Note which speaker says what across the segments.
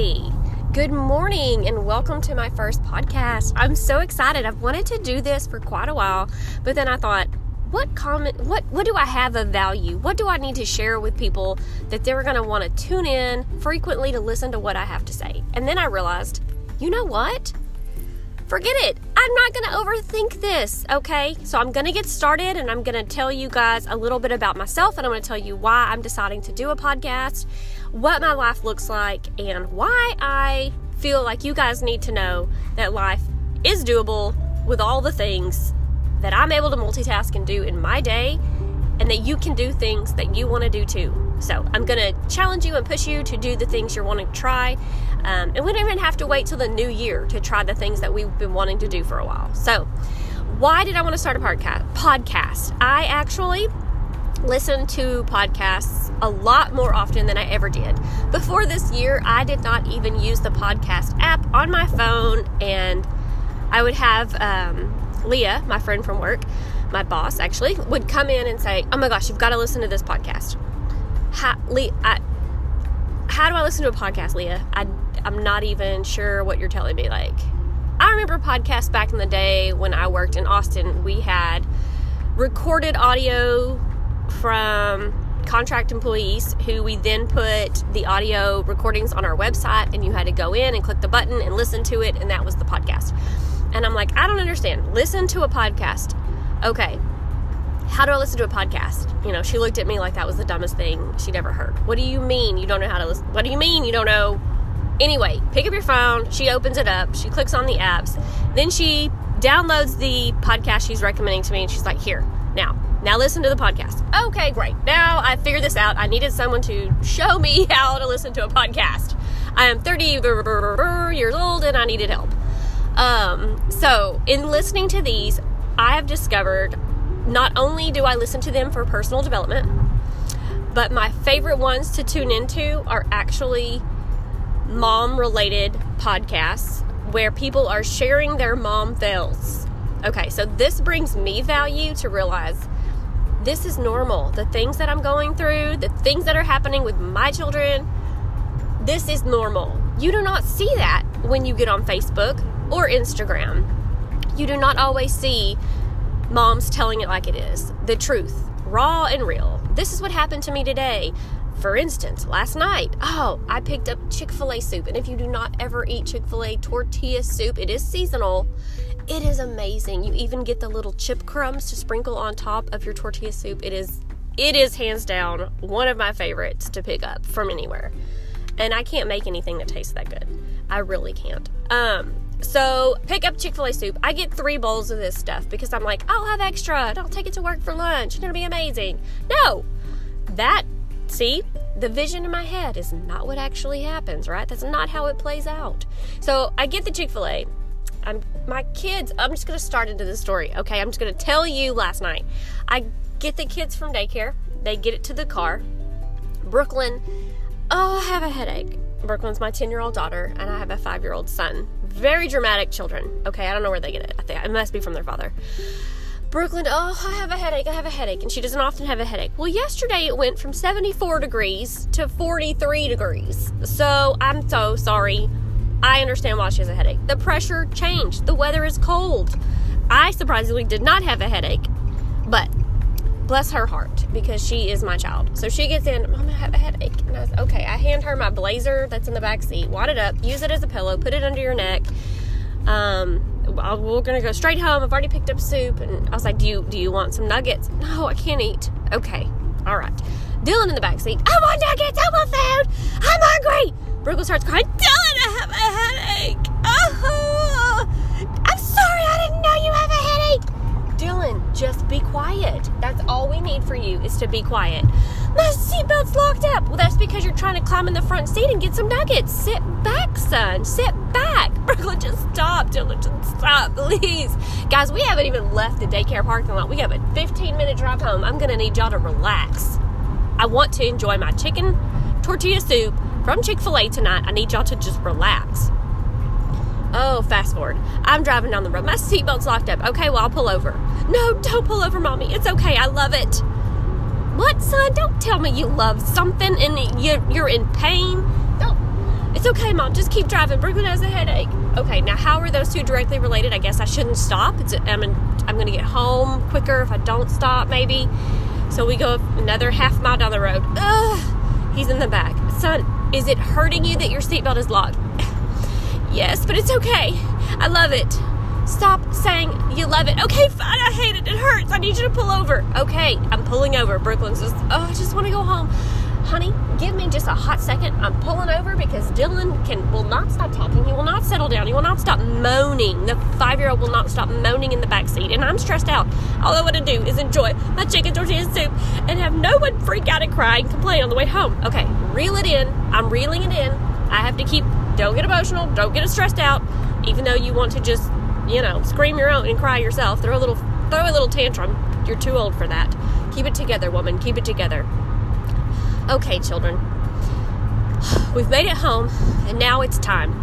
Speaker 1: Hi. Good morning and welcome to my first podcast. I'm so excited. I've wanted to do this for quite a while, but then I thought, what comment what what do I have of value? What do I need to share with people that they're going to want to tune in frequently to listen to what I have to say? And then I realized, you know what? Forget it. I'm not going to overthink this, okay? So I'm going to get started and I'm going to tell you guys a little bit about myself and I'm going to tell you why I'm deciding to do a podcast, what my life looks like, and why I feel like you guys need to know that life is doable with all the things that I'm able to multitask and do in my day and that you can do things that you want to do too. So I'm going to challenge you and push you to do the things you're wanting to try. Um, and we don't even have to wait till the new year to try the things that we've been wanting to do for a while. So, why did I want to start a podcast? I actually listen to podcasts a lot more often than I ever did. Before this year, I did not even use the podcast app on my phone, and I would have um, Leah, my friend from work, my boss actually, would come in and say, Oh my gosh, you've got to listen to this podcast. How, Leah, I, how do I listen to a podcast, Leah? I, I'm not even sure what you're telling me. Like, I remember podcasts back in the day when I worked in Austin. We had recorded audio from contract employees who we then put the audio recordings on our website, and you had to go in and click the button and listen to it, and that was the podcast. And I'm like, I don't understand. Listen to a podcast. Okay. How do I listen to a podcast? You know, she looked at me like that was the dumbest thing she'd ever heard. What do you mean you don't know how to listen? What do you mean you don't know? Anyway, pick up your phone. She opens it up. She clicks on the apps. Then she downloads the podcast she's recommending to me and she's like, here, now, now listen to the podcast. Okay, great. Now I figured this out. I needed someone to show me how to listen to a podcast. I am 30 years old and I needed help. Um, so, in listening to these, I have discovered not only do I listen to them for personal development, but my favorite ones to tune into are actually mom related podcasts where people are sharing their mom fails. Okay, so this brings me value to realize this is normal. The things that I'm going through, the things that are happening with my children, this is normal. You do not see that when you get on Facebook or Instagram. You do not always see moms telling it like it is the truth, raw and real. This is what happened to me today. For instance, last night, oh, I picked up Chick fil A soup. And if you do not ever eat Chick fil A tortilla soup, it is seasonal. It is amazing. You even get the little chip crumbs to sprinkle on top of your tortilla soup. It is it is hands down one of my favorites to pick up from anywhere. And I can't make anything that tastes that good. I really can't. Um so pick up Chick fil A soup. I get three bowls of this stuff because I'm like, I'll have extra and I'll take it to work for lunch. It's gonna be amazing. No, that, see, the vision in my head is not what actually happens, right? That's not how it plays out. So I get the Chick fil A. I'm my kids. I'm just gonna start into the story. Okay, I'm just gonna tell you. Last night, I get the kids from daycare. They get it to the car. Brooklyn. Oh, I have a headache. Brooklyn's my 10 year old daughter, and I have a five year old son. Very dramatic children. Okay, I don't know where they get it. I think it must be from their father. Brooklyn, oh, I have a headache. I have a headache. And she doesn't often have a headache. Well, yesterday it went from 74 degrees to 43 degrees. So I'm so sorry. I understand why she has a headache. The pressure changed. The weather is cold. I surprisingly did not have a headache. But bless her heart because she is my child. So she gets in, Mom, I have a headache. And I was, okay, I hand her my blazer that's in the back seat, wad it up, use it as a pillow, put it under your neck. Um, we're gonna go straight home. I've already picked up soup, and I was like, "Do you do you want some nuggets?" No, I can't eat. Okay, all right. Dylan in the back seat. I want nuggets. I want food. I'm hungry. Brooklyn starts crying. Dylan, I have a headache. Oh, I'm sorry. I didn't know you have a headache. Dylan, just be quiet. That's all we need for you is to be quiet. My seatbelt's locked up. Well, that's because you're trying to climb in the front seat and get some nuggets. Sit back, son. Sit back. Brooklyn, just stop. Dylan, just stop, please. Guys, we haven't even left the daycare parking lot. We have a 15 minute drive home. I'm going to need y'all to relax. I want to enjoy my chicken tortilla soup from Chick fil A tonight. I need y'all to just relax. Oh, fast forward. I'm driving down the road. My seatbelt's locked up. Okay, well, I'll pull over. No, don't pull over, mommy. It's okay. I love it. What, son? Don't tell me you love something and you're in pain. It's okay, mom. Just keep driving. Brooklyn has a headache. Okay, now how are those two directly related? I guess I shouldn't stop. It's I'm I'm going to get home quicker if I don't stop, maybe. So we go another half mile down the road. Ugh, he's in the back. Son, is it hurting you that your seatbelt is locked? yes, but it's okay. I love it. Stop saying you love it. Okay, fine. I hate it. It hurts. I need you to pull over. Okay, I'm pulling over. Brooklyn's just, Oh, I just want to go home. Honey, give me just a hot second. I'm pulling over because Dylan can will not stop talking. He will not settle down. He will not stop moaning. The five year old will not stop moaning in the back seat, and I'm stressed out. All I want to do is enjoy my chicken tortilla soup and have no one freak out and cry and complain on the way home. Okay, reel it in. I'm reeling it in. I have to keep. Don't get emotional. Don't get stressed out. Even though you want to just you know, scream your own and cry yourself. Throw a little throw a little tantrum. You're too old for that. Keep it together, woman. Keep it together. Okay, children. We've made it home, and now it's time.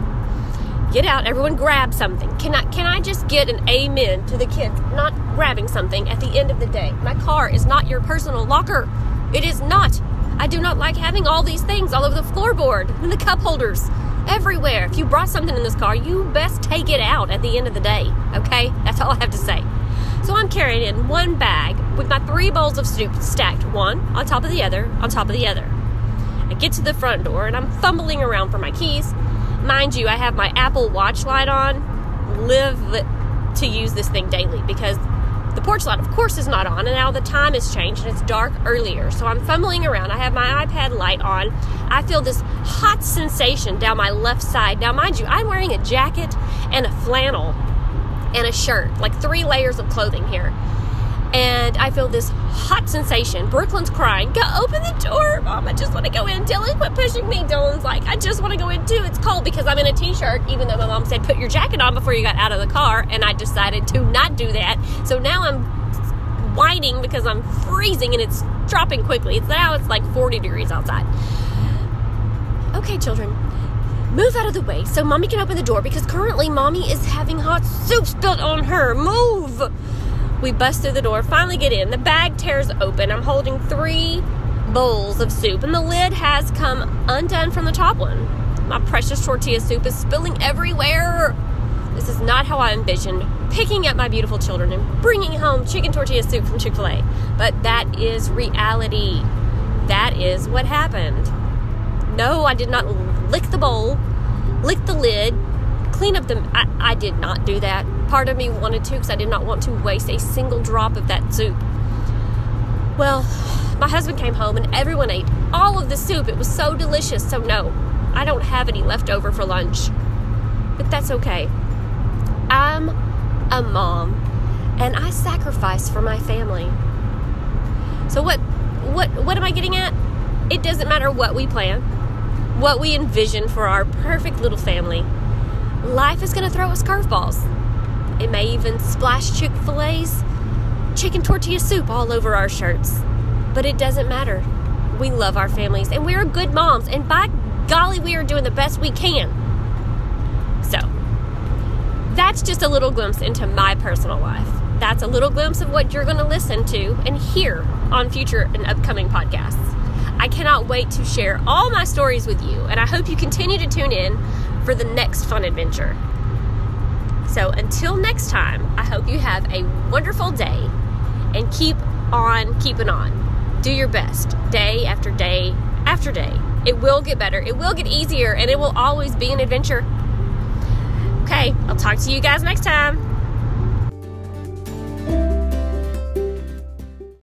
Speaker 1: Get out, everyone grab something. Can I can I just get an amen to the kids not grabbing something at the end of the day? My car is not your personal locker. It is not. I do not like having all these things all over the floorboard and the cup holders everywhere. If you brought something in this car, you best take it out at the end of the day. Okay? That's all I have to say. So I'm carrying in one bag with my three bowls of soup stacked one on top of the other on top of the other. I get to the front door and I'm fumbling around for my keys. Mind you, I have my Apple Watch light on. Live to use this thing daily because the porch light, of course, is not on, and now the time has changed and it's dark earlier. So I'm fumbling around. I have my iPad light on. I feel this hot sensation down my left side. Now, mind you, I'm wearing a jacket and a flannel and a shirt, like three layers of clothing here and I feel this hot sensation. Brooklyn's crying, Go open the door, Mom. I just want to go in. Dylan, quit pushing me. Dylan's like, I just want to go in too. It's cold because I'm in a t shirt, even though my mom said, Put your jacket on before you got out of the car. And I decided to not do that. So now I'm whining because I'm freezing and it's dropping quickly. It's now it's like 40 degrees outside. Okay, children, move out of the way so mommy can open the door because currently mommy is having hot soup spilled on her. Move! We bust through the door, finally get in. The bag tears open. I'm holding three bowls of soup, and the lid has come undone from the top one. My precious tortilla soup is spilling everywhere. This is not how I envisioned picking up my beautiful children and bringing home chicken tortilla soup from Chick fil A. But that is reality. That is what happened. No, I did not lick the bowl, lick the lid, clean up the. I, I did not do that. Part of me wanted to because I did not want to waste a single drop of that soup. Well, my husband came home and everyone ate all of the soup. It was so delicious. So, no, I don't have any left over for lunch. But that's okay. I'm a mom and I sacrifice for my family. So what what what am I getting at? It doesn't matter what we plan, what we envision for our perfect little family. Life is going to throw us curveballs. It may even splash Chick fil A's chicken tortilla soup all over our shirts. But it doesn't matter. We love our families and we're good moms, and by golly, we are doing the best we can. So, that's just a little glimpse into my personal life. That's a little glimpse of what you're going to listen to and hear on future and upcoming podcasts. I cannot wait to share all my stories with you, and I hope you continue to tune in for the next fun adventure. So until next time, I hope you have a wonderful day and keep on keeping on. Do your best day after day after day. It will get better, it will get easier, and it will always be an adventure. Okay, I'll talk to you guys next time.